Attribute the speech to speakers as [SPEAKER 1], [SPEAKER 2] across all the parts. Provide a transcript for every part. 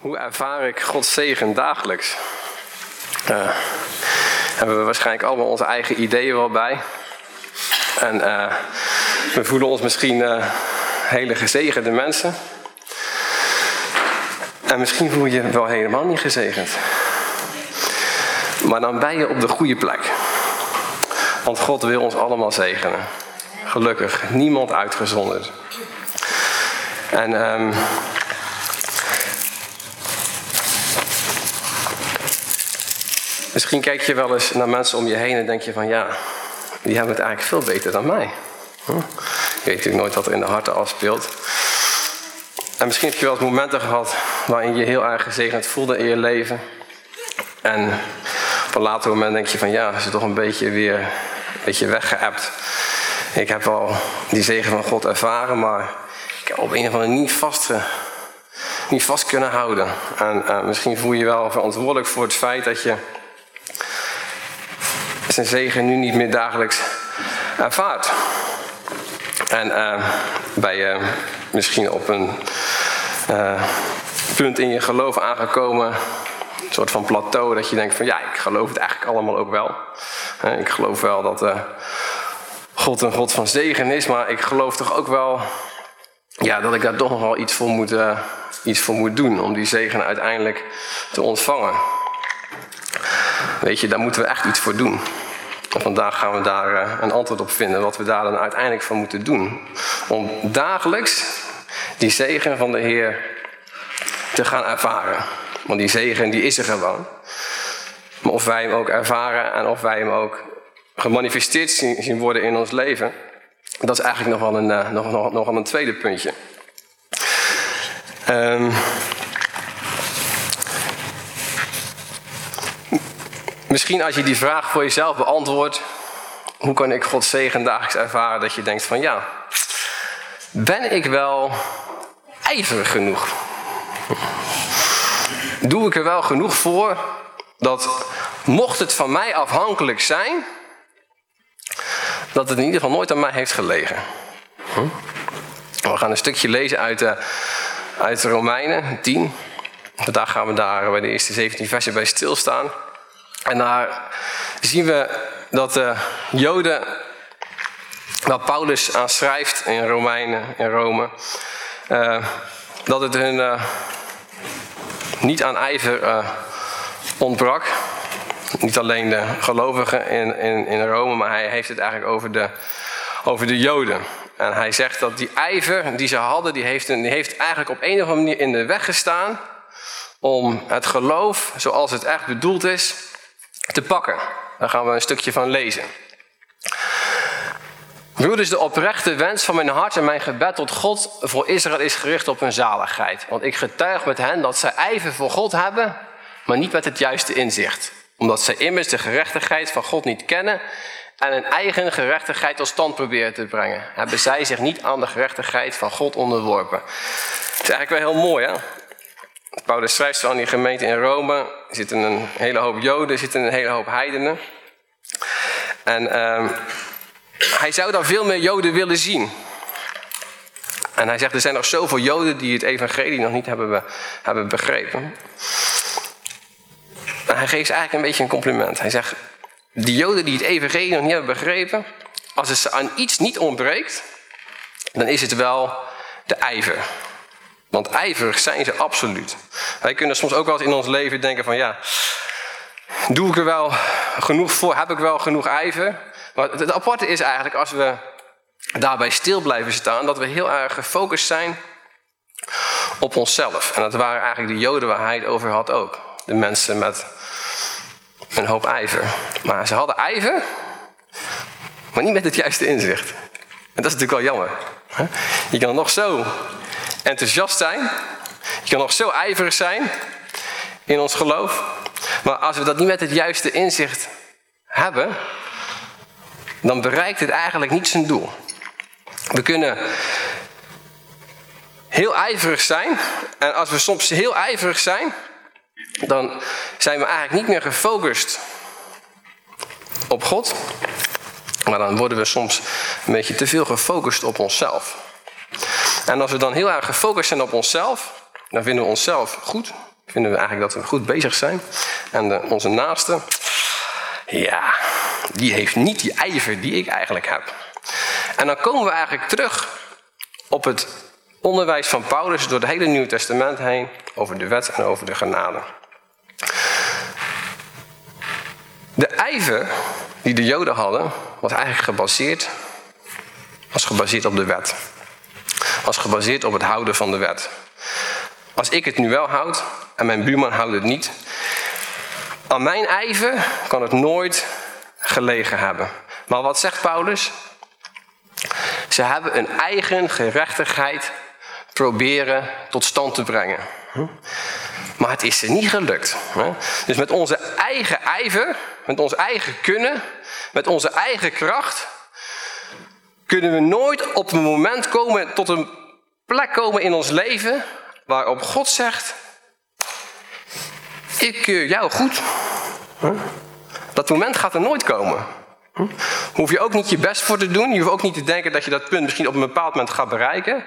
[SPEAKER 1] Hoe ervaar ik Gods zegen dagelijks? Uh, hebben we waarschijnlijk allemaal onze eigen ideeën wel bij. En uh, we voelen ons misschien uh, hele gezegende mensen. En misschien voel je je wel helemaal niet gezegend. Maar dan ben je op de goede plek. Want God wil ons allemaal zegenen. Gelukkig, niemand uitgezonderd. En um, Misschien kijk je wel eens naar mensen om je heen en denk je van ja, die hebben het eigenlijk veel beter dan mij. Hm? Je weet natuurlijk nooit wat er in de harten afspeelt. En misschien heb je wel eens momenten gehad waarin je heel erg gezegend voelde in je leven. En op een later moment denk je van ja, is toch een beetje weer een beetje weggeëpt. Ik heb wel die zegen van God ervaren, maar ik heb op een of andere niet vast, niet vast kunnen houden. En uh, misschien voel je je wel verantwoordelijk voor het feit dat je zijn zegen nu niet meer dagelijks ervaart. En uh, ben je misschien op een uh, punt in je geloof aangekomen, een soort van plateau, dat je denkt van ja, ik geloof het eigenlijk allemaal ook wel. ik geloof wel dat God een God van zegen is, maar ik geloof toch ook wel ja, dat ik daar toch nog wel iets voor moet, iets voor moet doen om die zegen uiteindelijk te ontvangen. Weet je, daar moeten we echt iets voor doen. En vandaag gaan we daar eh, een antwoord op vinden, wat we daar dan uiteindelijk van moeten doen. Om dagelijks die zegen van de Heer te gaan ervaren. Want die zegen die is er gewoon. Maar of wij hem ook ervaren en of wij hem ook gemanifesteerd zien worden in ons leven, dat is eigenlijk nog wel een, uh, nog, nog, nog een tweede puntje. Um, Misschien als je die vraag voor jezelf beantwoordt, hoe kan ik Gods zegen dagelijks ervaren, dat je denkt van ja, ben ik wel ijverig genoeg? Doe ik er wel genoeg voor dat mocht het van mij afhankelijk zijn, dat het in ieder geval nooit aan mij heeft gelegen? We gaan een stukje lezen uit de, uit de Romeinen 10. Vandaag gaan we daar bij de eerste 17 versen bij stilstaan. En daar zien we dat de Joden, waar Paulus aan schrijft in Romeinen, in Rome, uh, dat het hun uh, niet aan ijver ontbrak. Niet alleen de gelovigen in, in, in Rome, maar hij heeft het eigenlijk over de, over de Joden. En hij zegt dat die ijver die ze hadden, die heeft, die heeft eigenlijk op een of andere manier in de weg gestaan om het geloof, zoals het echt bedoeld is, te pakken. Daar gaan we een stukje van lezen. Broeders, de oprechte wens van mijn hart en mijn gebed tot God voor Israël is gericht op hun zaligheid. Want ik getuig met hen dat zij ijver voor God hebben, maar niet met het juiste inzicht. Omdat zij immers de gerechtigheid van God niet kennen en hun eigen gerechtigheid tot stand proberen te brengen. Hebben zij zich niet aan de gerechtigheid van God onderworpen. Het is eigenlijk wel heel mooi, hè? Paulus schrijft aan die gemeente in Rome. Er zitten een hele hoop Joden, er zitten een hele hoop heidenen. En uh, hij zou dan veel meer Joden willen zien. En hij zegt, er zijn nog zoveel Joden die het evangelie nog niet hebben, hebben begrepen. En hij geeft eigenlijk een beetje een compliment. Hij zegt, die Joden die het evangelie nog niet hebben begrepen, als het ze aan iets niet ontbreekt, dan is het wel de ijver. Want ijverig zijn ze absoluut. Wij kunnen soms ook wel eens in ons leven denken van ja, doe ik er wel genoeg voor? Heb ik wel genoeg ijver? Maar het aparte is eigenlijk als we daarbij stil blijven staan, dat we heel erg gefocust zijn op onszelf. En dat waren eigenlijk de Joden waar hij het over had ook. De mensen met een hoop ijver. Maar ze hadden ijver, maar niet met het juiste inzicht. En dat is natuurlijk wel jammer. Je kan nog zo enthousiast zijn. Je kan nog zo ijverig zijn in ons geloof. Maar als we dat niet met het juiste inzicht hebben, dan bereikt het eigenlijk niet zijn doel. We kunnen heel ijverig zijn. En als we soms heel ijverig zijn, dan zijn we eigenlijk niet meer gefocust op God. Maar dan worden we soms een beetje te veel gefocust op onszelf. En als we dan heel erg gefocust zijn op onszelf, dan vinden we onszelf goed. vinden we eigenlijk dat we goed bezig zijn. En onze naaste, ja, die heeft niet die ijver die ik eigenlijk heb. En dan komen we eigenlijk terug op het onderwijs van Paulus door het hele Nieuwe Testament heen over de wet en over de genade. De ijver die de Joden hadden, was eigenlijk gebaseerd, was gebaseerd op de wet. Was gebaseerd op het houden van de wet. Als ik het nu wel houd en mijn buurman houdt het niet, aan mijn ijver kan het nooit gelegen hebben. Maar wat zegt Paulus? Ze hebben een eigen gerechtigheid proberen tot stand te brengen. Maar het is ze niet gelukt. Dus met onze eigen ijver, met ons eigen kunnen, met onze eigen kracht, kunnen we nooit op een moment komen, tot een plek komen in ons leven waarop God zegt: Ik keur jou goed. Dat moment gaat er nooit komen. Hoef je ook niet je best voor te doen. Je hoeft ook niet te denken dat je dat punt misschien op een bepaald moment gaat bereiken.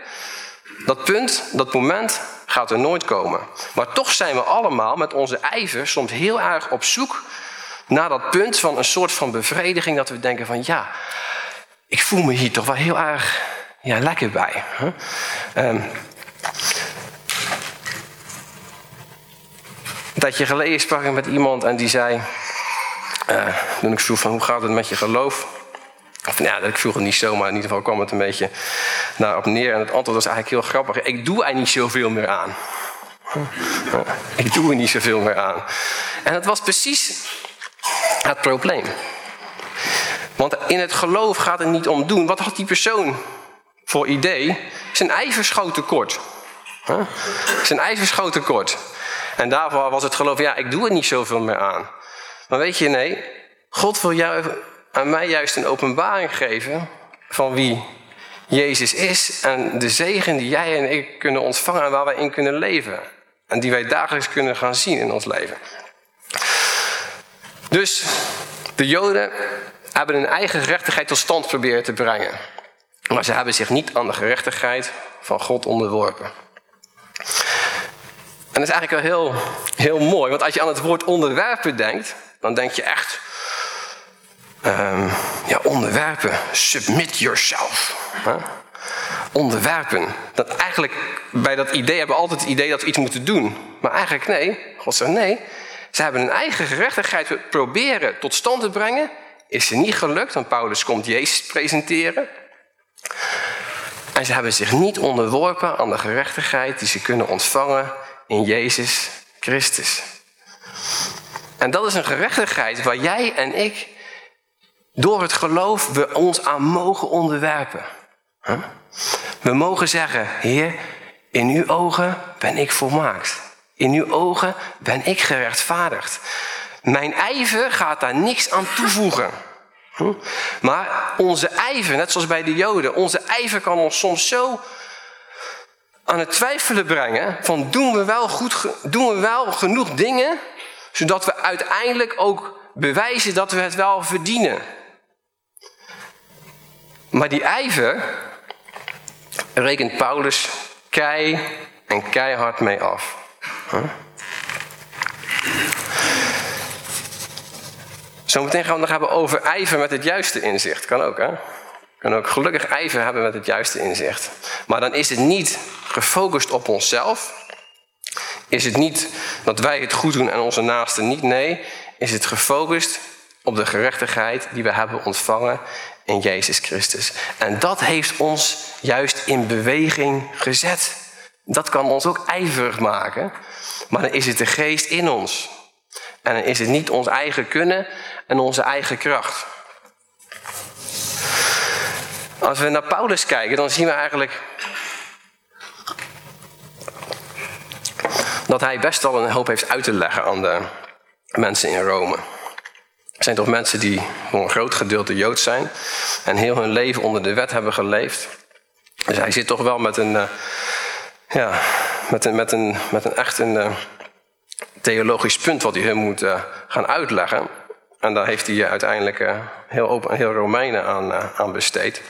[SPEAKER 1] Dat punt, dat moment gaat er nooit komen. Maar toch zijn we allemaal met onze ijver soms heel erg op zoek naar dat punt van een soort van bevrediging. Dat we denken van ja, ik voel me hier toch wel heel erg ja, lekker bij. Um, dat je geleden sprak met iemand en die zei... Uh, toen ik vroeg van hoe gaat het met je geloof? Of nou ik vroeg het niet zo, maar in ieder geval kwam het een beetje daarop neer. En het antwoord was eigenlijk heel grappig. Ik doe er niet zoveel meer aan. Ik doe er niet zoveel meer aan. En dat was precies het probleem. Want in het geloof gaat het niet om doen. Wat had die persoon voor idee? Zijn ijver schoot tekort. Zijn ijver schoot tekort. En daarvoor was het geloof, ja, ik doe er niet zoveel meer aan. Maar weet je, nee, God wil jou, aan mij juist een openbaring geven van wie Jezus is en de zegen die jij en ik kunnen ontvangen en waar wij in kunnen leven. En die wij dagelijks kunnen gaan zien in ons leven. Dus de Joden hebben hun eigen gerechtigheid tot stand proberen te brengen. Maar ze hebben zich niet aan de gerechtigheid van God onderworpen. En dat is eigenlijk wel heel, heel mooi, want als je aan het woord onderwerpen denkt, dan denk je echt, um, ja, onderwerpen, submit yourself. Onderwerpen. Dat eigenlijk, bij dat idee hebben we altijd het idee dat we iets moeten doen. Maar eigenlijk nee, God zegt nee. Ze hebben hun eigen gerechtigheid proberen tot stand te brengen. Is ze niet gelukt, want Paulus komt Jezus presenteren. En ze hebben zich niet onderworpen aan de gerechtigheid die ze kunnen ontvangen in Jezus Christus. En dat is een gerechtigheid waar jij en ik door het geloof we ons aan mogen onderwerpen. We mogen zeggen, Heer, in uw ogen ben ik volmaakt. In uw ogen ben ik gerechtvaardigd. Mijn ijver gaat daar niks aan toevoegen. Maar onze ijver, net zoals bij de Joden, onze ijver kan ons soms zo aan het twijfelen brengen van doen we wel, goed, doen we wel genoeg dingen, zodat we uiteindelijk ook bewijzen dat we het wel verdienen. Maar die ijver rekent Paulus kei en keihard mee af. Zometeen gaan we het nog hebben over ijver met het juiste inzicht. Kan ook, hè? Kan ook gelukkig ijver hebben met het juiste inzicht. Maar dan is het niet gefocust op onszelf. Is het niet dat wij het goed doen en onze naasten niet? Nee, is het gefocust op de gerechtigheid die we hebben ontvangen in Jezus Christus. En dat heeft ons juist in beweging gezet. Dat kan ons ook ijverig maken. Maar dan is het de geest in ons. En dan is het niet ons eigen kunnen en onze eigen kracht. Als we naar Paulus kijken, dan zien we eigenlijk dat hij best wel een hoop heeft uit te leggen aan de mensen in Rome. Er zijn toch mensen die voor een groot gedeelte Jood zijn en heel hun leven onder de wet hebben geleefd. Dus hij zit toch wel met een, uh, ja, met een, met een, met een echt een uh, theologisch punt wat hij hun moet uh, gaan uitleggen. En daar heeft hij uiteindelijk heel, open, heel Romeinen aan, aan besteed.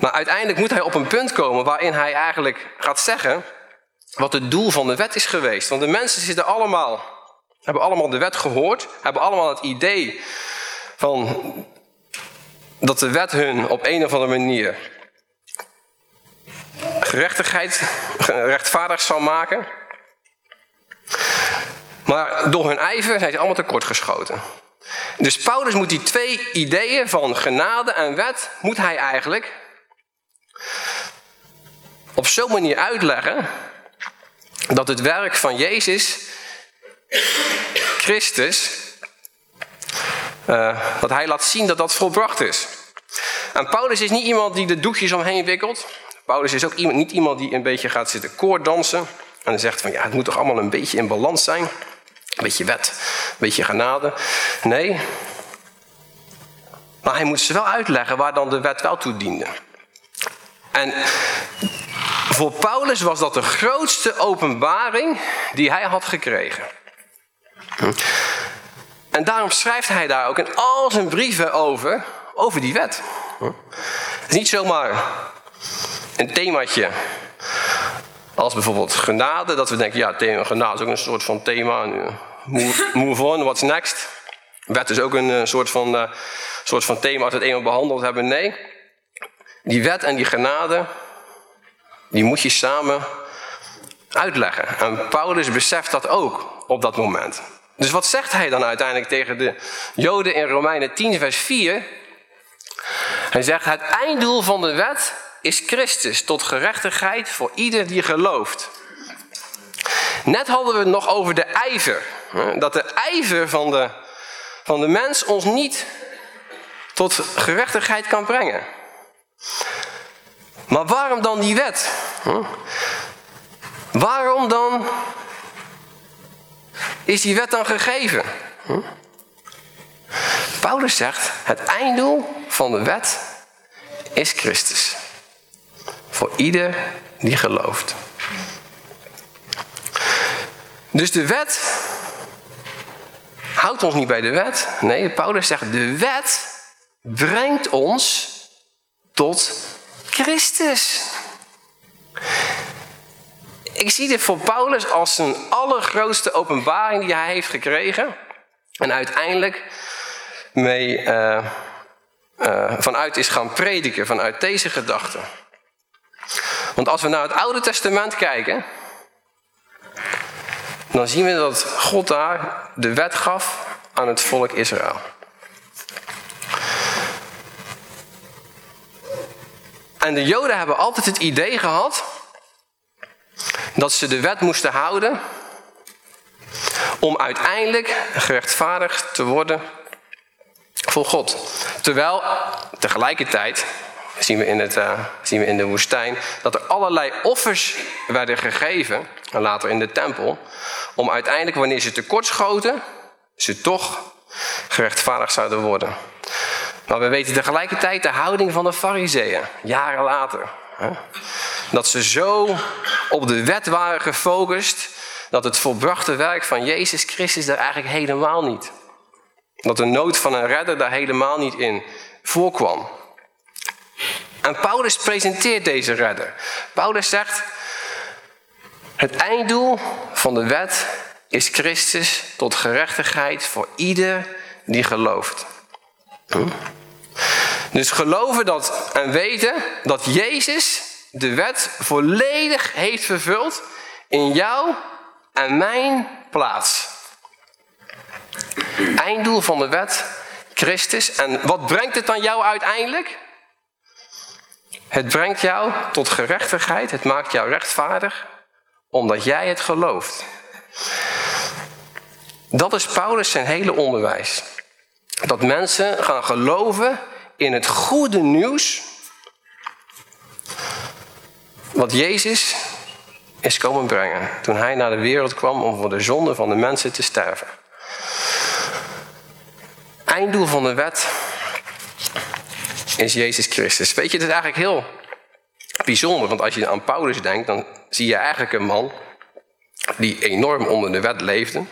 [SPEAKER 1] Maar uiteindelijk moet hij op een punt komen waarin hij eigenlijk gaat zeggen wat het doel van de wet is geweest. Want de mensen zitten allemaal, hebben allemaal de wet gehoord, hebben allemaal het idee van dat de wet hun op een of andere manier gerechtigheid, rechtvaardig zal maken. Maar door hun ijver zijn ze allemaal tekortgeschoten. Dus Paulus moet die twee ideeën van genade en wet, moet hij eigenlijk op zo'n manier uitleggen dat het werk van Jezus Christus, uh, dat hij laat zien dat dat volbracht is. En Paulus is niet iemand die de doekjes omheen wikkelt. Paulus is ook niet iemand die een beetje gaat zitten koordansen. En zegt van ja, het moet toch allemaal een beetje in balans zijn. Een beetje wet, een beetje genade. Nee. Maar hij moet ze wel uitleggen waar dan de wet wel toe diende. En voor Paulus was dat de grootste openbaring die hij had gekregen. En daarom schrijft hij daar ook in al zijn brieven over, over die wet. Het is niet zomaar een themaatje als bijvoorbeeld genade, dat we denken, ja, genade is ook een soort van thema. Move on, what's next? Wet is ook een eh, soort van, uh, soort van thema als we het eenmaal behandeld hebben. Nee, die wet en die genade, die moet je samen uitleggen. En Paulus beseft dat ook op dat moment. Dus wat zegt hij dan uiteindelijk tegen de Joden in Romeinen 10, vers 4? Hij zegt: Het einddoel van de wet is Christus tot gerechtigheid voor ieder die gelooft. Net hadden we het nog over de ijver. Dat de ijver van de, van de mens ons niet tot gerechtigheid kan brengen. Maar waarom dan die wet? Waarom dan is die wet dan gegeven? Paulus zegt, het einddoel van de wet is Christus. Voor ieder die gelooft. Dus de wet houdt ons niet bij de wet. Nee, Paulus zegt, de wet brengt ons tot Christus. Ik zie dit voor Paulus als zijn allergrootste openbaring die hij heeft gekregen. En uiteindelijk mee uh, uh, vanuit is gaan prediken, vanuit deze gedachte. Want als we naar het Oude Testament kijken, dan zien we dat God daar de wet gaf aan het volk Israël. En de Joden hebben altijd het idee gehad dat ze de wet moesten houden om uiteindelijk gerechtvaardigd te worden voor God. Terwijl tegelijkertijd zien we, in het, uh, zien we in de woestijn dat er allerlei offers werden gegeven, en later in de tempel, om uiteindelijk wanneer ze tekortschoten, ze toch gerechtvaardigd zouden worden. Maar we weten tegelijkertijd de houding van de fariseeën, jaren later. Hè? Dat ze zo op de wet waren gefocust, dat het volbrachte werk van Jezus Christus daar eigenlijk helemaal niet. Dat de nood van een redder daar helemaal niet in voorkwam. En Paulus presenteert deze redder. Paulus zegt, het einddoel van de wet is Christus tot gerechtigheid voor ieder die gelooft. Hm? Dus geloven dat en weten dat Jezus de wet volledig heeft vervuld in jou en mijn plaats. Einddoel van de wet, Christus. En wat brengt het dan jou uiteindelijk? Het brengt jou tot gerechtigheid, het maakt jou rechtvaardig, omdat jij het gelooft. Dat is Paulus zijn hele onderwijs. Dat mensen gaan geloven in het goede nieuws. Wat Jezus is komen brengen toen hij naar de wereld kwam om voor de zonde van de mensen te sterven. Einddoel van de wet is Jezus Christus. Weet je, het is eigenlijk heel bijzonder, want als je aan Paulus denkt, dan zie je eigenlijk een man die enorm onder de wet leefde,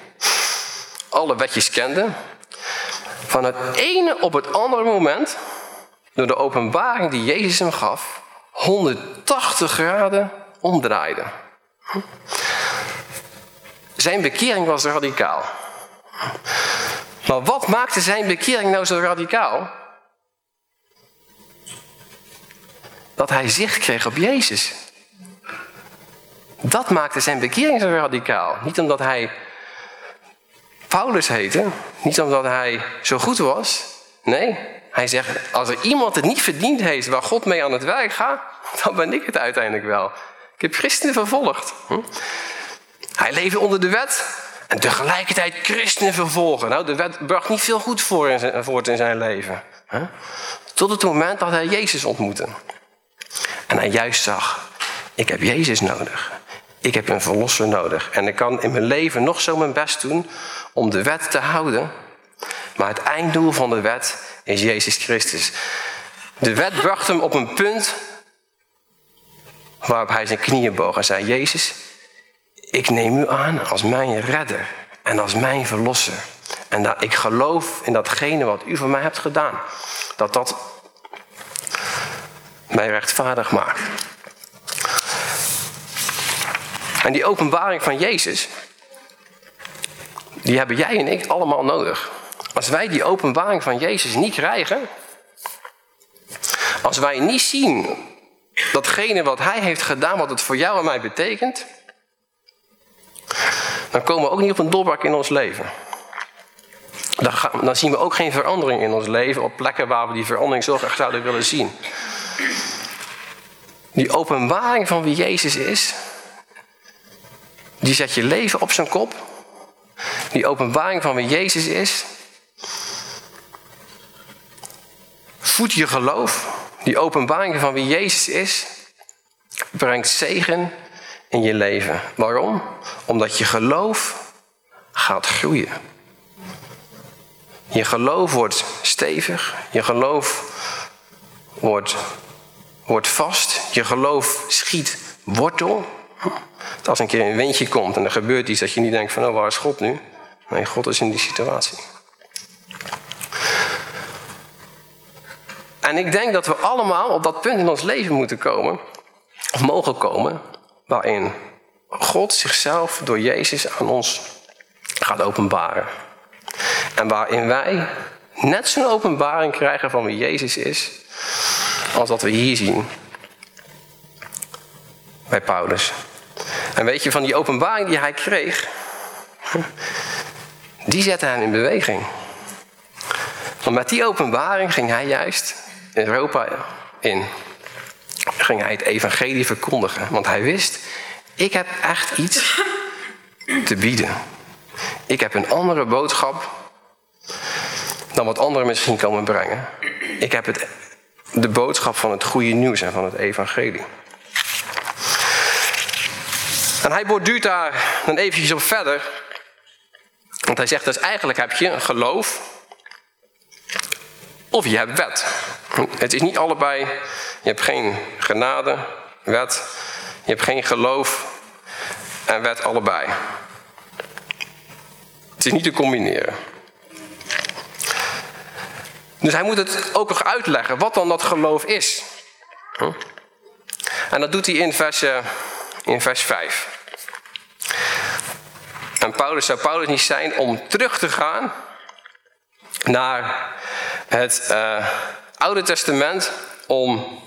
[SPEAKER 1] alle wetjes kende, van het ene op het andere moment, door de openbaring die Jezus hem gaf, 180 graden omdraaide. Zijn bekering was radicaal. Maar wat maakte zijn bekering nou zo radicaal? Dat hij zicht kreeg op Jezus. Dat maakte zijn bekering zo radicaal. Niet omdat hij Paulus heette, niet omdat hij zo goed was. Nee, hij zegt, als er iemand het niet verdiend heeft waar God mee aan het werk gaat, dan ben ik het uiteindelijk wel. Ik heb christenen vervolgd. Hm? Hij leefde onder de wet en tegelijkertijd christenen vervolgen. Nou, de wet bracht niet veel goed voor in zijn, voort in zijn leven. Tot het moment dat hij Jezus ontmoette. En hij juist zag, ik heb Jezus nodig. Ik heb een verlosser nodig. En ik kan in mijn leven nog zo mijn best doen om de wet te houden. Maar het einddoel van de wet is Jezus Christus. De wet bracht hem op een punt waarop hij zijn knieën boog en zei: Jezus, ik neem u aan als mijn redder en als mijn verlosser. En ik geloof in datgene wat u voor mij hebt gedaan. Dat dat mij rechtvaardig maakt. En die openbaring van Jezus, die hebben jij en ik allemaal nodig. Als wij die openbaring van Jezus niet krijgen, als wij niet zien datgene wat Hij heeft gedaan, wat het voor jou en mij betekent, dan komen we ook niet op een doorbraak in ons leven. Dan, gaan, dan, zien we ook geen verandering in ons leven op plekken waar we die verandering zo graag zouden willen zien. Die openbaring van wie Jezus is, die zet je leven op zijn kop. Die openbaring van wie Jezus is, voedt je geloof. Die openbaring van wie Jezus is, brengt zegen in je leven. Waarom? Omdat je geloof gaat groeien. Je geloof wordt stevig, je geloof wordt, wordt vast, je geloof schiet wortel. Als een keer een windje komt en er gebeurt iets dat je niet denkt van, oh waar is God nu? Nee, God is in die situatie. En ik denk dat we allemaal op dat punt in ons leven moeten komen, of mogen komen, waarin God zichzelf door Jezus aan ons gaat openbaren. En waarin wij net zo'n openbaring krijgen van wie Jezus is, als dat we hier zien bij Paulus. En weet je, van die openbaring die hij kreeg, die zette hem in beweging. Want met die openbaring ging hij juist Europa in. Ging hij het evangelie verkondigen. Want hij wist, ik heb echt iets te bieden. Ik heb een andere boodschap dan wat anderen misschien komen brengen. Ik heb het, de boodschap van het goede nieuws en van het evangelie. En hij borduurt daar dan eventjes op verder. Want hij zegt dus eigenlijk heb je een geloof of je hebt wet. Het is niet allebei. Je hebt geen genade, wet. Je hebt geen geloof en wet allebei. Het is niet te combineren. Dus hij moet het ook nog uitleggen wat dan dat geloof is. En dat doet hij in vers, in vers 5. En Paulus zou Paulus niet zijn om terug te gaan naar het uh, Oude Testament om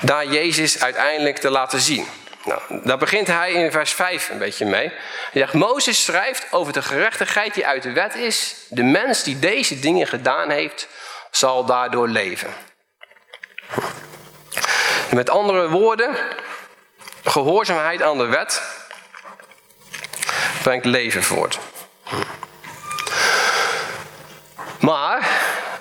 [SPEAKER 1] daar Jezus uiteindelijk te laten zien. Nou, daar begint hij in vers 5 een beetje mee. Hij zegt, Mozes schrijft over de gerechtigheid die uit de wet is. De mens die deze dingen gedaan heeft, zal daardoor leven. Met andere woorden, gehoorzaamheid aan de wet brengt leven voort. Maar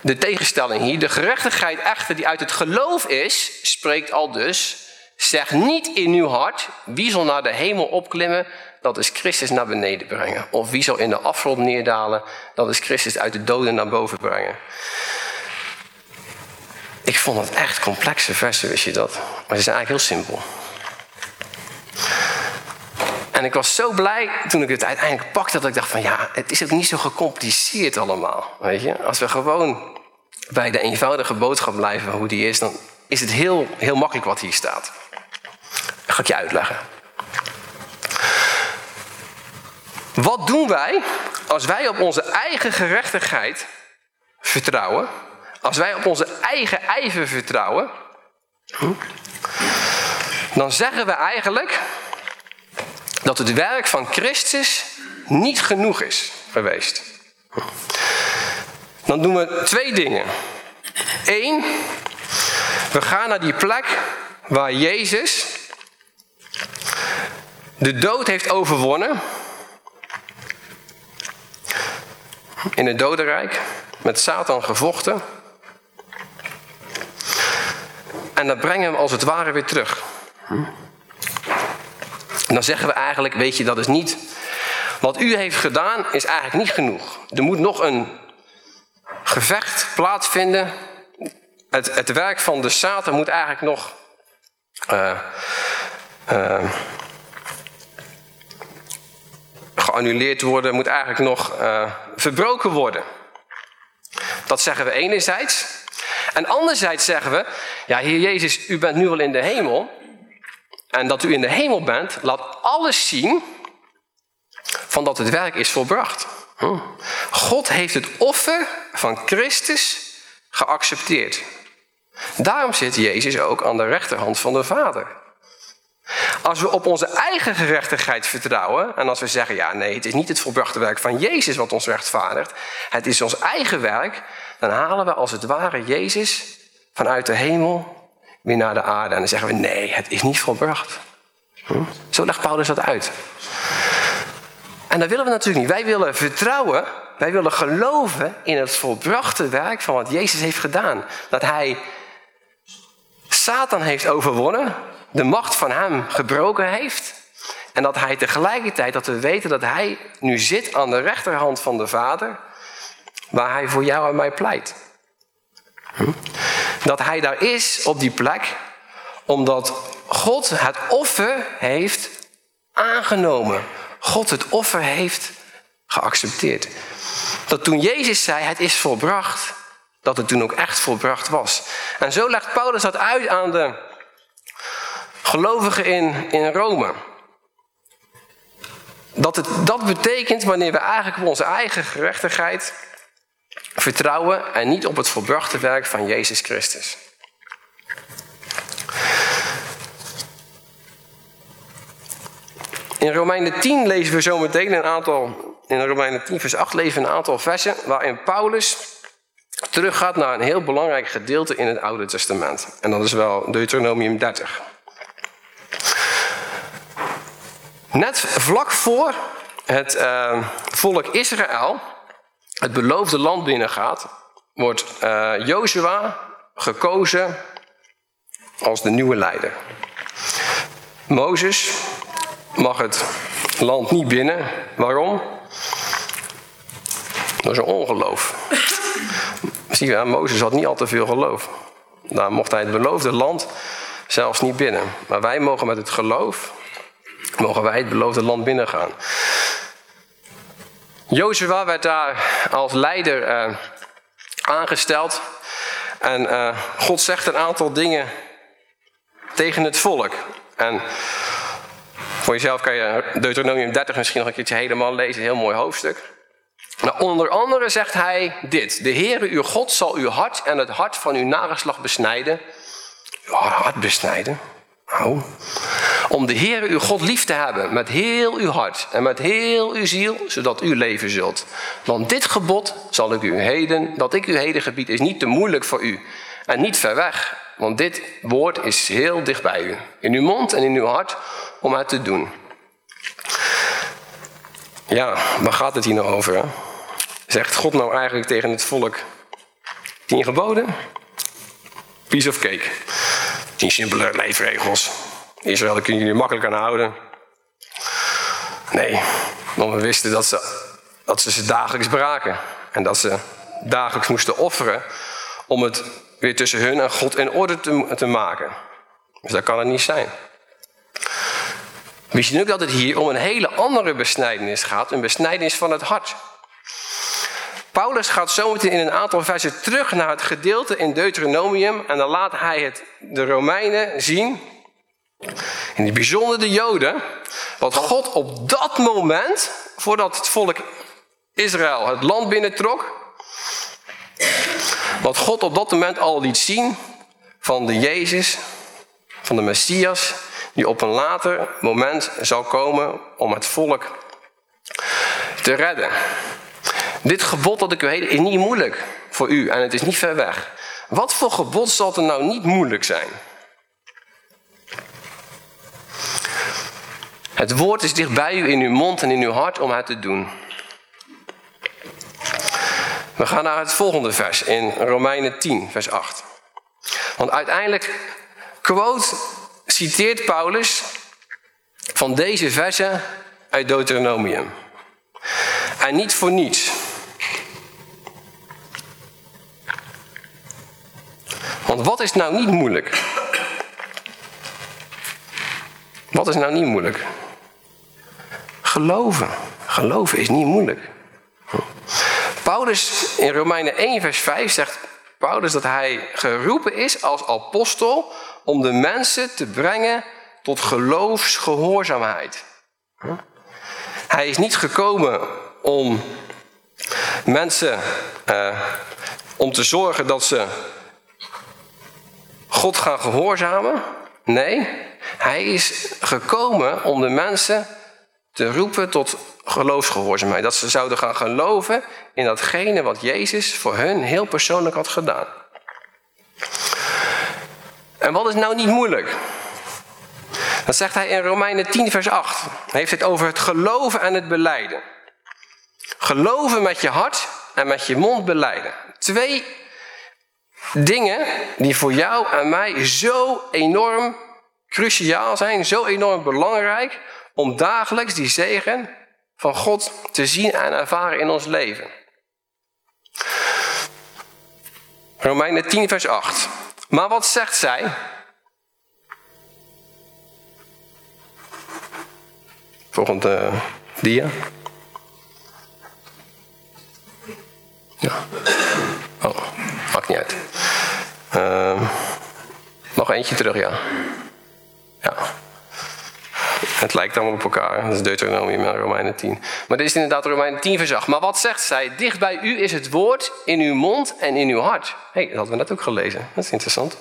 [SPEAKER 1] de tegenstelling hier, de gerechtigheid echter die uit het geloof is, spreekt al dus, zeg niet in uw hart, wie zal naar de hemel opklimmen, dat is Christus naar beneden brengen. Of wie zal in de afgrond neerdalen, dat is Christus uit de doden naar boven brengen. Ik vond het echt complexe versen, wist je dat? Maar ze zijn eigenlijk heel simpel. En ik was zo blij toen ik het uiteindelijk pakte dat ik dacht van ja, het is ook niet zo gecompliceerd allemaal. Weet je? Als we gewoon bij de eenvoudige boodschap blijven hoe die is, dan is het heel, heel makkelijk wat hier staat. Dat ga ik je uitleggen. Wat doen wij als wij op onze eigen gerechtigheid vertrouwen? Als wij op onze eigen ijver vertrouwen? Dan zeggen we eigenlijk dat het werk van Christus niet genoeg is geweest. Dan doen we twee dingen. Eén, we gaan naar die plek waar Jezus de dood heeft overwonnen. In het dodenrijk, met Satan gevochten. En dan brengen we hem als het ware weer terug. Dan zeggen we eigenlijk, weet je, dat is niet. Wat u heeft gedaan is eigenlijk niet genoeg. Er moet nog een gevecht plaatsvinden. Het, het werk van de Satan moet eigenlijk nog uh, uh, geannuleerd worden, moet eigenlijk nog uh, verbroken worden. Dat zeggen we enerzijds. En anderzijds zeggen we, ja Heer Jezus, u bent nu al in de hemel. En dat u in de hemel bent, laat alles zien van dat het werk is volbracht. Hm. God heeft het offer van Christus geaccepteerd. Daarom zit Jezus ook aan de rechterhand van de Vader. Als we op onze eigen gerechtigheid vertrouwen en als we zeggen, ja nee, het is niet het volbrachte werk van Jezus wat ons rechtvaardigt, het is ons eigen werk, dan halen we als het ware Jezus vanuit de hemel weer naar de aarde. En dan zeggen we, nee, het is niet volbracht. Hm? Zo legt Paulus dat uit. En dat willen we natuurlijk niet. Wij willen vertrouwen, wij willen geloven in het volbrachte werk van wat Jezus heeft gedaan. Dat hij Satan heeft overwonnen, de macht van hem gebroken heeft. En dat hij tegelijkertijd, dat we weten dat hij nu zit aan de rechterhand van de Vader, waar hij voor jou en mij pleit. Hm? Dat hij daar is op die plek, omdat God het offer heeft aangenomen. God het offer heeft geaccepteerd. Dat toen Jezus zei, het is volbracht, dat het toen ook echt volbracht was. En zo legt Paulus dat uit aan de gelovigen in, in Rome. Dat het dat betekent wanneer we eigenlijk onze eigen gerechtigheid vertrouwen en niet op het volbrachte werk van Jezus Christus. In Romeinen 10 lezen we zometeen een aantal, in Romeinen 10 vers 8 lezen we een aantal versen waarin Paulus teruggaat naar een heel belangrijk gedeelte in het Oude Testament. En dat is wel Deuteronomium 30. Net vlak voor het uh, volk Israël het beloofde land binnengaat, wordt uh, Jozua gekozen als de nieuwe leider. Mozes mag het land niet binnen. Waarom? Is een ongeloof. Zie je, Mozes had niet al te veel geloof. Daar mocht hij het beloofde land zelfs niet binnen. Maar wij mogen met het geloof, mogen wij het beloofde land binnengaan. Jozua werd daar als leider uh, aangesteld. En uh, God zegt een aantal dingen tegen het volk. En voor jezelf kan je Deuteronomium 30 misschien nog een keertje helemaal lezen. Heel mooi hoofdstuk. Maar onder andere zegt hij dit. De Heere uw God zal uw hart en het hart van uw nageslag besnijden. Uw hart besnijden? Nou, om de Heere uw God lief te hebben met heel uw hart en met heel uw ziel, zodat u leven zult. Want dit gebod zal ik u heden, dat ik u heden gebied, is niet te moeilijk voor u en niet ver weg. Want dit woord is heel dicht bij u, in uw mond en in uw hart, om het te doen. Ja, waar gaat het hier nou over? Zegt God nou eigenlijk tegen het volk tien geboden? Piece of cake. Tien simpele leefregels. Israël, daar kun je makkelijk aan houden. Nee, want we wisten dat ze, dat ze ze dagelijks braken. En dat ze dagelijks moesten offeren om het weer tussen hun en God in orde te, te maken. Dus dat kan het niet zijn. We zien ook dat het hier om een hele andere besnijdenis gaat. Een besnijdenis van het hart. Paulus gaat zometeen in een aantal versen terug naar het gedeelte in Deuteronomium. En dan laat hij het de Romeinen zien. In het bijzonder de Joden. Wat God op dat moment voordat het volk Israël het land binnentrok, wat God op dat moment al liet zien van de Jezus, van de Messias, die op een later moment zal komen om het volk te redden. Dit gebod dat ik u heet is niet moeilijk voor u en het is niet ver weg. Wat voor gebod zal er nou niet moeilijk zijn? Het woord is dicht bij u in uw mond en in uw hart om het te doen. We gaan naar het volgende vers in Romeinen 10, vers 8. Want uiteindelijk quote, citeert Paulus van deze versen uit Deuteronomium. En niet voor niets. Want wat is nou niet moeilijk? Wat is nou niet moeilijk? Geloven. Geloven is niet moeilijk. Paulus in Romeinen 1, vers 5 zegt Paulus dat hij geroepen is als apostel om de mensen te brengen tot geloofsgehoorzaamheid. Hij is niet gekomen om mensen, eh, om te zorgen dat ze God gaan gehoorzamen. Nee, hij is gekomen om de mensen te roepen tot geloofsgehoorzaamheid. Dat ze zouden gaan geloven in datgene wat Jezus voor hun heel persoonlijk had gedaan. En wat is nou niet moeilijk? Dat zegt hij in Romeinen 10, vers 8. Hij heeft het over het geloven en het beleiden. Geloven met je hart en met je mond beleiden. Twee dingen die voor jou en mij zo enorm cruciaal zijn, zo enorm belangrijk om dagelijks die zegen van God te zien en ervaren in ons leven. Romeinen 10, vers 8. Maar wat zegt zij? Volgende dia. Eentje terug, ja. Ja. Het lijkt allemaal op elkaar. Dat is Deuteronomium en Romeinen 10. Maar dit is inderdaad Romeinen 10 vers 8. Maar wat zegt zij? Dicht bij u is het woord in uw mond en in uw hart. Hé, hey, dat hadden we net ook gelezen. Dat is interessant.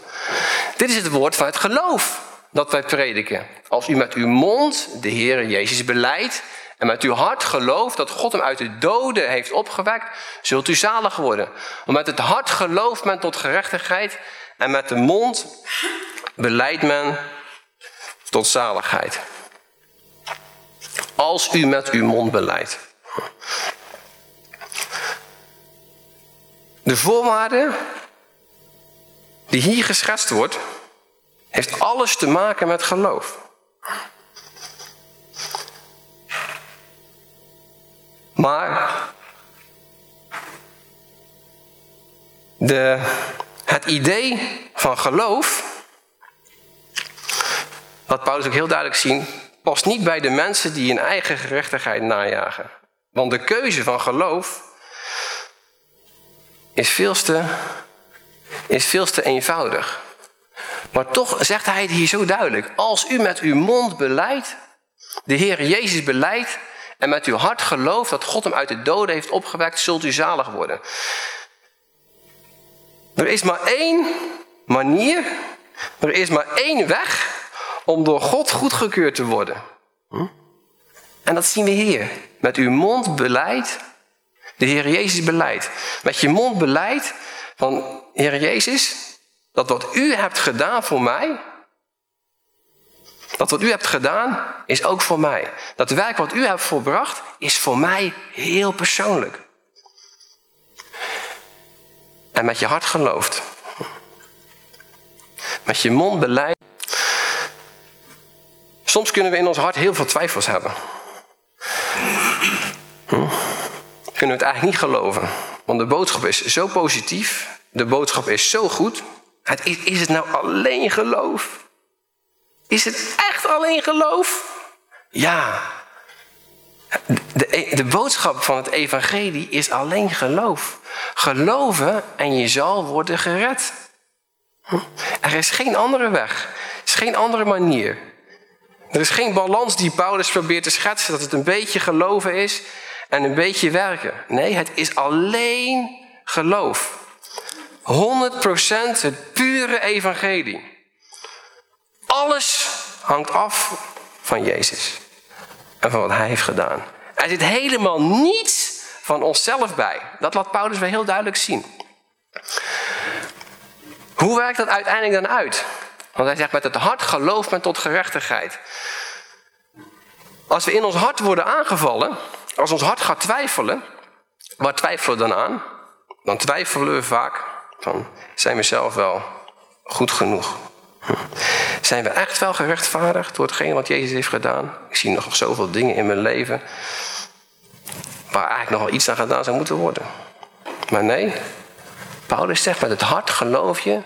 [SPEAKER 1] Dit is het woord van het geloof dat wij prediken. Als u met uw mond de Heer Jezus beleidt en met uw hart gelooft dat God hem uit de doden heeft opgewekt, zult u zalig worden. Want met het hart gelooft men tot gerechtigheid en met de mond beleidt men tot zaligheid. Als u met uw mond beleidt. De voorwaarde die hier geschetst wordt, heeft alles te maken met geloof. Maar de, het idee van geloof, wat Paulus ook heel duidelijk zien, past niet bij de mensen die hun eigen gerechtigheid najagen. Want de keuze van geloof is veel te, is veel te eenvoudig. Maar toch zegt hij het hier zo duidelijk. Als u met uw mond beleidt, de Heer Jezus beleidt, en met uw hart gelooft dat God hem uit de doden heeft opgewekt, zult u zalig worden. Er is maar één manier, er is maar één weg om door God goedgekeurd te worden. Hm? En dat zien we hier. Met uw mond beleid, de Heer Jezus beleid. Met je mond beleid van Heer Jezus, dat wat u hebt gedaan voor mij, dat wat u hebt gedaan, is ook voor mij. Dat werk wat u hebt volbracht, is voor mij heel persoonlijk. En met je hart gelooft. Met je mond beleid. Soms kunnen we in ons hart heel veel twijfels hebben. Hm? Kunnen we het eigenlijk niet geloven. Want de boodschap is zo positief. De boodschap is zo goed. Het is, is het nou alleen geloof? Is het echt alleen geloof? Ja. De, de boodschap van het evangelie is alleen geloof. Geloven en je zal worden gered. Hm? Er is geen andere weg. Er is geen andere manier. Er is geen balans die Paulus probeert te schetsen, dat het een beetje geloven is en een beetje werken. Nee, het is alleen geloof. 100% het pure evangelie. Alles hangt af van Jezus en van wat Hij heeft gedaan. Er zit helemaal niets van onszelf bij. Dat laat Paulus weer heel duidelijk zien. Hoe werkt dat uiteindelijk dan uit? Want hij zegt met het hart gelooft men tot gerechtigheid. Als we in ons hart worden aangevallen, als ons hart gaat twijfelen, waar twijfelen we dan aan? Dan twijfelen we vaak van, zijn we zelf wel goed genoeg? Zijn we echt wel gerechtvaardigd door hetgeen wat Jezus heeft gedaan? Ik zie nog zoveel dingen in mijn leven waar eigenlijk nog wel iets aan gedaan zou moeten worden. Maar nee, Paulus zegt met het hart geloof je.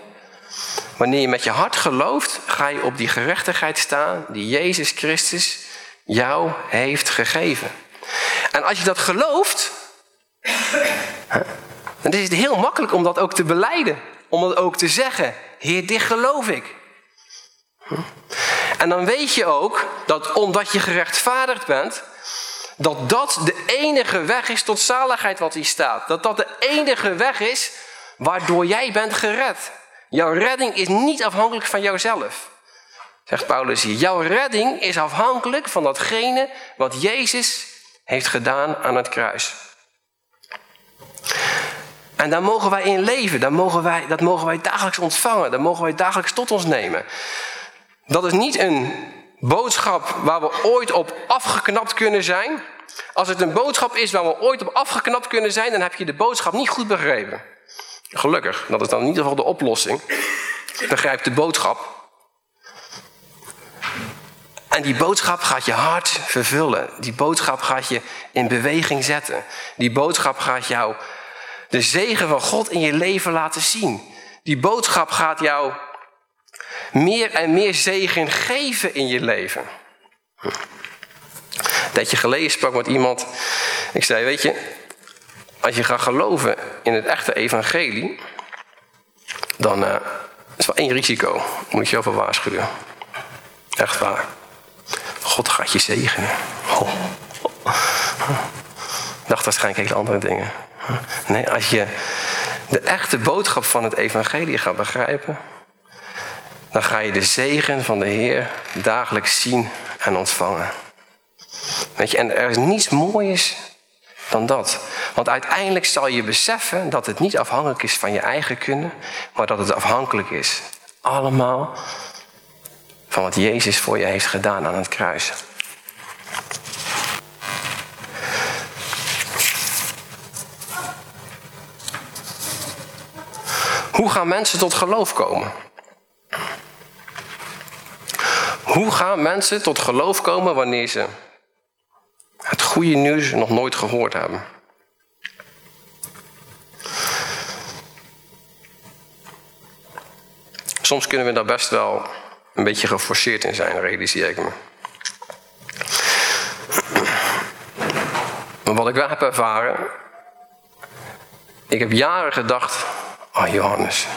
[SPEAKER 1] Wanneer je met je hart gelooft, ga je op die gerechtigheid staan die Jezus Christus jou heeft gegeven. En als je dat gelooft, dan is het heel makkelijk om dat ook te beleiden. Om dat ook te zeggen. Heer, dit geloof ik. En dan weet je ook dat omdat je gerechtvaardigd bent, dat dat de enige weg is tot zaligheid wat hier staat. Dat dat de enige weg is waardoor jij bent gered. Jouw redding is niet afhankelijk van jouzelf. Zegt Paulus hier. Jouw redding is afhankelijk van datgene wat Jezus heeft gedaan aan het kruis. En daar mogen wij in leven. Daar mogen wij, dat mogen wij dagelijks ontvangen. Dat mogen wij dagelijks tot ons nemen. Dat is niet een boodschap waar we ooit op afgeknapt kunnen zijn. Als het een boodschap is waar we ooit op afgeknapt kunnen zijn, dan heb je de boodschap niet goed begrepen. Gelukkig, dat is dan in ieder geval de oplossing. Begrijp de boodschap. En die boodschap gaat je hart vervullen. Die boodschap gaat je in beweging zetten. Die boodschap gaat jou de zegen van God in je leven laten zien. Die boodschap gaat jou meer en meer zegen geven in je leven. Dat je geleden sprak met iemand. Ik zei, weet je, als je gaat geloven in het echte evangelie, dan uh, is wel één risico. Moet je over waarschuwen. Echt waar. God gaat je zegenen. Oh. Dacht waarschijnlijk hele andere dingen. Nee, als je de echte boodschap van het evangelie gaat begrijpen, dan ga je de zegen van de Heer dagelijks zien en ontvangen. Weet je, en er is niets moois dan dat. Want uiteindelijk zal je beseffen dat het niet afhankelijk is van je eigen kunnen, maar dat het afhankelijk is. Allemaal van wat Jezus voor je heeft gedaan aan het kruis. Hoe gaan mensen tot geloof komen? Hoe gaan mensen tot geloof komen wanneer ze het goede nieuws nog nooit gehoord hebben? Soms kunnen we daar best wel een beetje geforceerd in zijn, realiseer ik me. Maar wat ik wel heb ervaren, ik heb jaren gedacht, oh Johannes,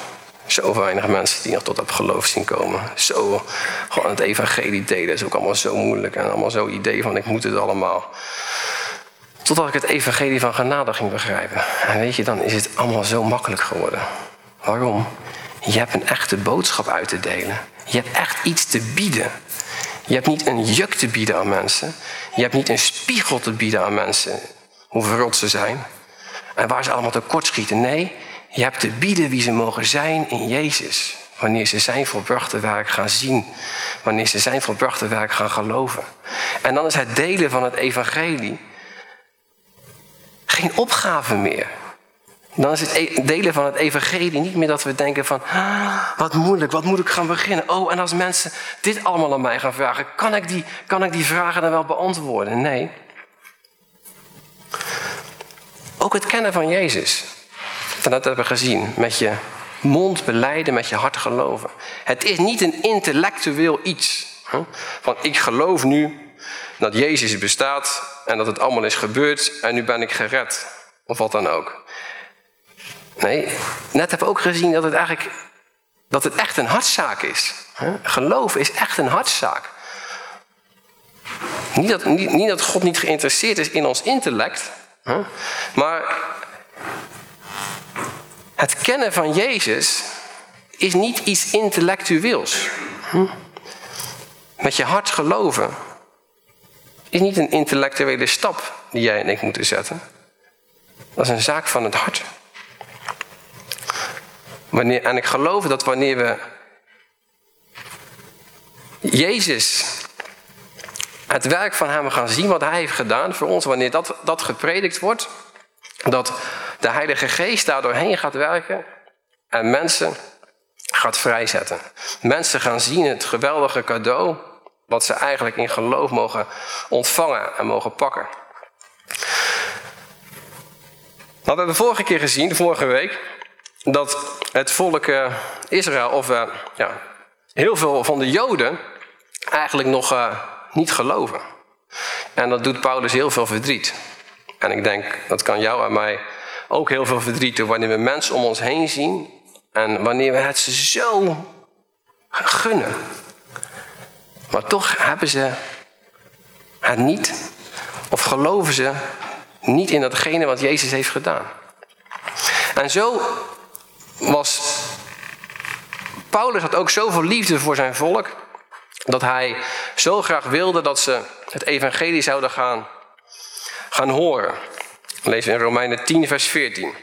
[SPEAKER 1] zo weinig mensen die nog tot dat geloof zien komen. Zo, gewoon het evangelie delen is ook allemaal zo moeilijk. En allemaal zo'n idee van ik moet het allemaal. Totdat ik het evangelie van genade ging begrijpen. En weet je, dan is het allemaal zo makkelijk geworden. Waarom? Je hebt een echte boodschap uit te delen. Je hebt echt iets te bieden. Je hebt niet een juk te bieden aan mensen. Je hebt niet een spiegel te bieden aan mensen. Hoe verrot ze zijn. En waar ze allemaal tekort schieten. Nee, je hebt te bieden wie ze mogen zijn in Jezus. Wanneer ze zijn volbrachte werk gaan zien. Wanneer ze zijn volbrachte werk gaan geloven. En dan is het delen van het evangelie geen opgave meer. Dan is het e- delen van het evangelie niet meer dat we denken van... Ah, wat moeilijk, wat moet ik gaan beginnen? Oh, en als mensen dit allemaal aan mij gaan vragen... kan ik die, kan ik die vragen dan wel beantwoorden? Nee. Ook het kennen van Jezus. Dat hebben gezien. Met je mond beleiden, met je hart geloven. Het is niet een intellectueel iets. Van ik geloof nu dat Jezus bestaat... en dat het allemaal is gebeurd en nu ben ik gered. Of wat dan ook. Nee, net hebben we ook gezien dat het eigenlijk dat het echt een hartzaak is. Geloof is echt een hartzaak. Niet dat, niet, niet dat God niet geïnteresseerd is in ons intellect, maar het kennen van Jezus is niet iets intellectueels. Hm? Met je hart geloven is niet een intellectuele stap die jij en ik moeten zetten. Dat is een zaak van het hart. Wanneer, en ik geloof dat wanneer we Jezus, het werk van Hem gaan zien, wat Hij heeft gedaan voor ons, wanneer dat, dat gepredikt wordt, dat de Heilige Geest daardoor heen gaat werken en mensen gaat vrijzetten. Mensen gaan zien het geweldige cadeau wat ze eigenlijk in geloof mogen ontvangen en mogen pakken. Maar we hebben vorige keer gezien, vorige week, dat het volk uh, Israël, of uh, ja, heel veel van de Joden, eigenlijk nog uh, niet geloven. En dat doet Paulus heel veel verdriet. En ik denk, dat kan jou en mij ook heel veel verdriet doen wanneer we mensen om ons heen zien en wanneer we het ze zo gunnen. Maar toch hebben ze het niet, of geloven ze niet in datgene wat Jezus heeft gedaan. En zo was Paulus had ook zoveel liefde voor zijn volk dat hij zo graag wilde dat ze het evangelie zouden gaan, gaan horen. Lees in Romeinen 10, vers 14.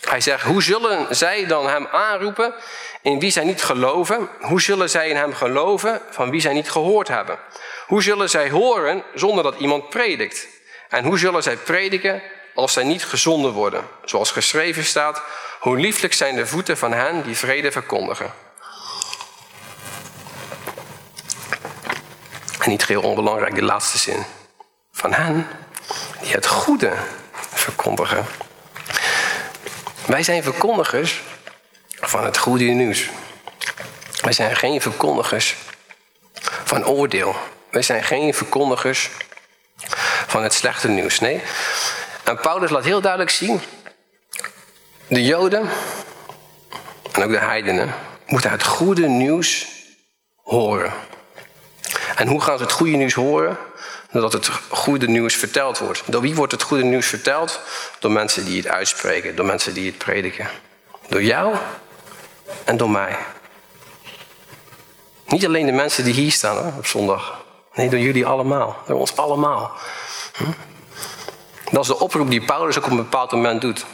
[SPEAKER 1] Hij zegt, hoe zullen zij dan hem aanroepen in wie zij niet geloven? Hoe zullen zij in hem geloven van wie zij niet gehoord hebben? Hoe zullen zij horen zonder dat iemand predikt? En hoe zullen zij prediken als zij niet gezonden worden? Zoals geschreven staat, hoe lieflijk zijn de voeten van hen die vrede verkondigen. En niet heel onbelangrijk, de laatste zin. Van hen die het goede verkondigen. Wij zijn verkondigers van het goede nieuws. Wij zijn geen verkondigers van oordeel. Wij zijn geen verkondigers van het slechte nieuws. Nee. En Paulus laat heel duidelijk zien: de Joden en ook de heidenen moeten het goede nieuws horen. En hoe gaan ze het goede nieuws horen? Doordat het goede nieuws verteld wordt. Door wie wordt het goede nieuws verteld? Door mensen die het uitspreken, door mensen die het prediken. Door jou en door mij. Niet alleen de mensen die hier staan op zondag. Nee, door jullie allemaal. Door ons allemaal. Hm? Dat is de oproep die Paulus ook op een bepaald moment doet.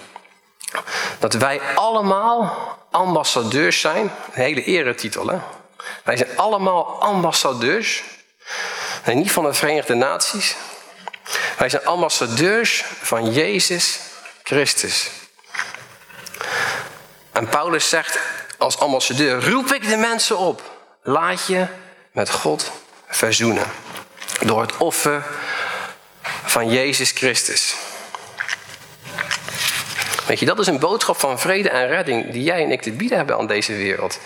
[SPEAKER 1] Dat wij allemaal ambassadeurs zijn. Een hele eretitel hè. Wij zijn allemaal ambassadeurs Nee, niet van de Verenigde Naties. Wij zijn ambassadeurs van Jezus Christus. En Paulus zegt als ambassadeur: roep ik de mensen op. Laat je met God verzoenen. Door het offer van Jezus Christus. Weet je, dat is een boodschap van vrede en redding die jij en ik te bieden hebben aan deze wereld.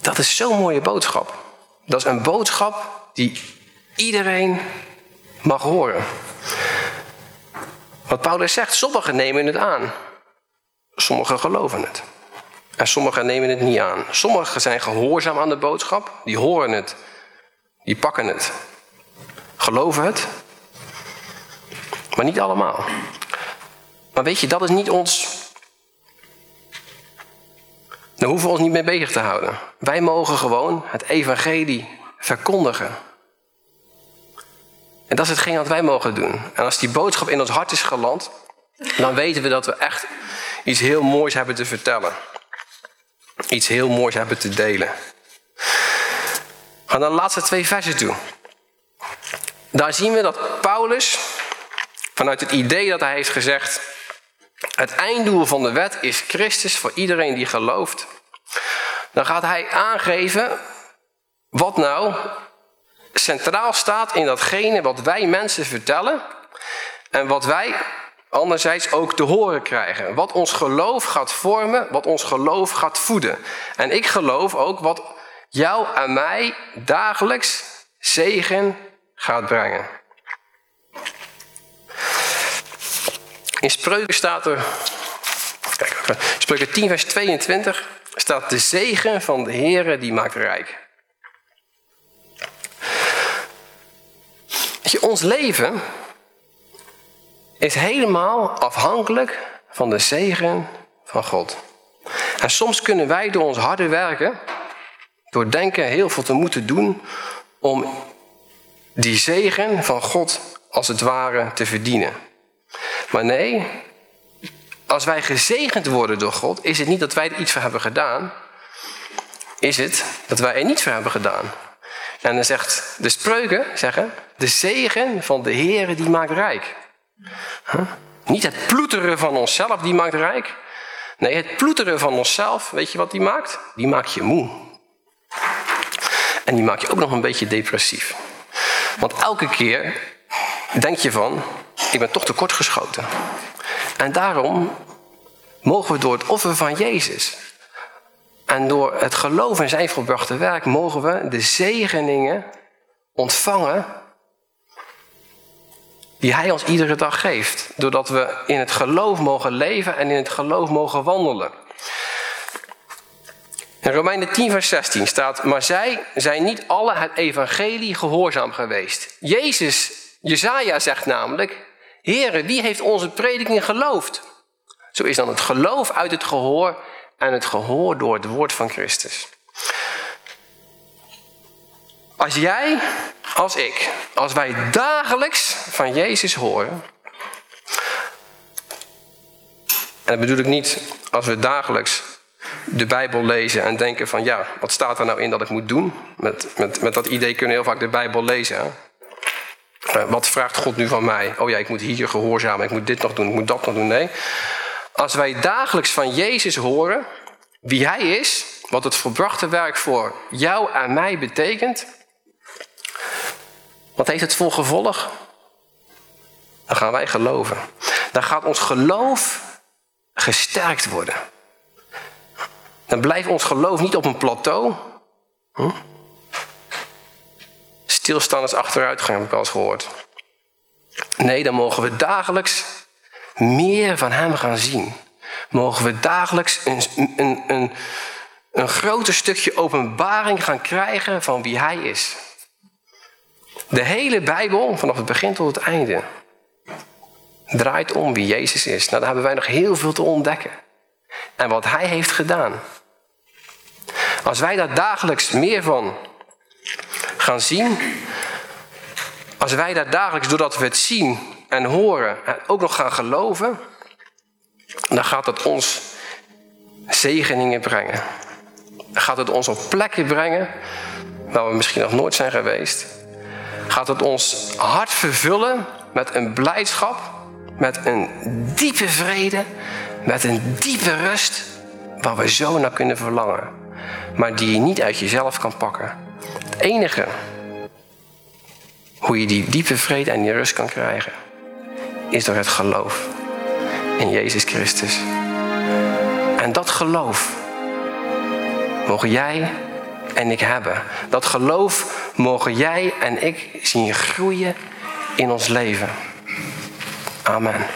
[SPEAKER 1] Dat is zo'n mooie boodschap. Dat is een boodschap die iedereen mag horen. Wat Paulus zegt, sommigen nemen het aan. Sommigen geloven het. En sommigen nemen het niet aan. Sommigen zijn gehoorzaam aan de boodschap. Die horen het. Die pakken het. Geloven het. Maar niet allemaal. Maar weet je, dat is niet ons daar hoeven we ons niet mee bezig te houden. Wij mogen gewoon het evangelie verkondigen. En dat is hetgeen wat wij mogen doen. En als die boodschap in ons hart is geland, dan weten we dat we echt iets heel moois hebben te vertellen. Iets heel moois hebben te delen. Ga naar de laatste twee versen toe. Daar zien we dat Paulus, vanuit het idee dat hij heeft gezegd: het einddoel van de wet is Christus voor iedereen die gelooft. Dan gaat hij aangeven wat nou centraal staat in datgene wat wij mensen vertellen en wat wij anderzijds ook te horen krijgen. Wat ons geloof gaat vormen, wat ons geloof gaat voeden. En ik geloof ook wat jou en mij dagelijks zegen gaat brengen. In Spreuken staat er, kijk, Spreuken 10 vers 22 staat de zegen van de Heere die maakt rijk. je, ons leven is helemaal afhankelijk van de zegen van God. En soms kunnen wij door ons harde werken, door denken heel veel te moeten doen, om die zegen van God als het ware te verdienen. Maar nee, als wij gezegend worden door God, is het niet dat wij er iets voor hebben gedaan. Is het dat wij er niets voor hebben gedaan. En dan zegt de spreuken, zeggen, de zegen van de Heere die maakt rijk. Niet het ploeteren van onszelf die maakt rijk. Nee, het ploeteren van onszelf, weet je wat die maakt? Die maakt je moe. En die maakt je ook nog een beetje depressief. Want elke keer denk je van, ik ben toch tekortgeschoten. En daarom mogen we door het offer van Jezus en door het geloof in zijn volbrachte werk mogen we de zegeningen ontvangen die hij ons iedere dag geeft. Doordat we in het geloof mogen leven en in het geloof mogen wandelen. In Romeinen 10, vers 16 staat: Maar zij zijn niet alle het evangelie gehoorzaam geweest. Jezus, Jezaja zegt namelijk: Heere, wie heeft onze prediking geloofd? Zo is dan het geloof uit het gehoor en het gehoor door het woord van Christus. Als jij, als ik, als wij dagelijks van Jezus horen. En dat bedoel ik niet als we dagelijks de Bijbel lezen en denken van ja, wat staat er nou in dat ik moet doen? Met, met, met dat idee kunnen we heel vaak de Bijbel lezen. Uh, wat vraagt God nu van mij? Oh ja, ik moet hier gehoorzamen, ik moet dit nog doen, ik moet dat nog doen. Nee. Als wij dagelijks van Jezus horen wie Hij is, wat het volbrachte werk voor jou en mij betekent, wat heeft het voor gevolg? Dan gaan wij geloven. Dan gaat ons geloof gesterkt worden. Dan blijft ons geloof niet op een plateau. Hm? Stilstaan is achteruitgang, heb ik al eens gehoord. Nee, dan mogen we dagelijks meer van Hem gaan zien. Mogen we dagelijks een, een, een, een groter stukje openbaring gaan krijgen van wie Hij is. De hele Bijbel, vanaf het begin tot het einde, draait om wie Jezus is. Nou, daar hebben wij nog heel veel te ontdekken. En wat Hij heeft gedaan. Als wij daar dagelijks meer van gaan zien, als wij daar dagelijks, doordat we het zien en horen, ook nog gaan geloven, dan gaat het ons zegeningen brengen. Dan gaat het ons op plekken brengen waar we misschien nog nooit zijn geweest. Gaat het ons hart vervullen met een blijdschap, met een diepe vrede, met een diepe rust waar we zo naar kunnen verlangen. Maar die je niet uit jezelf kan pakken. Het enige hoe je die diepe vrede en die rust kan krijgen, is door het geloof in Jezus Christus. En dat geloof mogen jij en ik hebben. Dat geloof mogen jij en ik zien groeien in ons leven. Amen.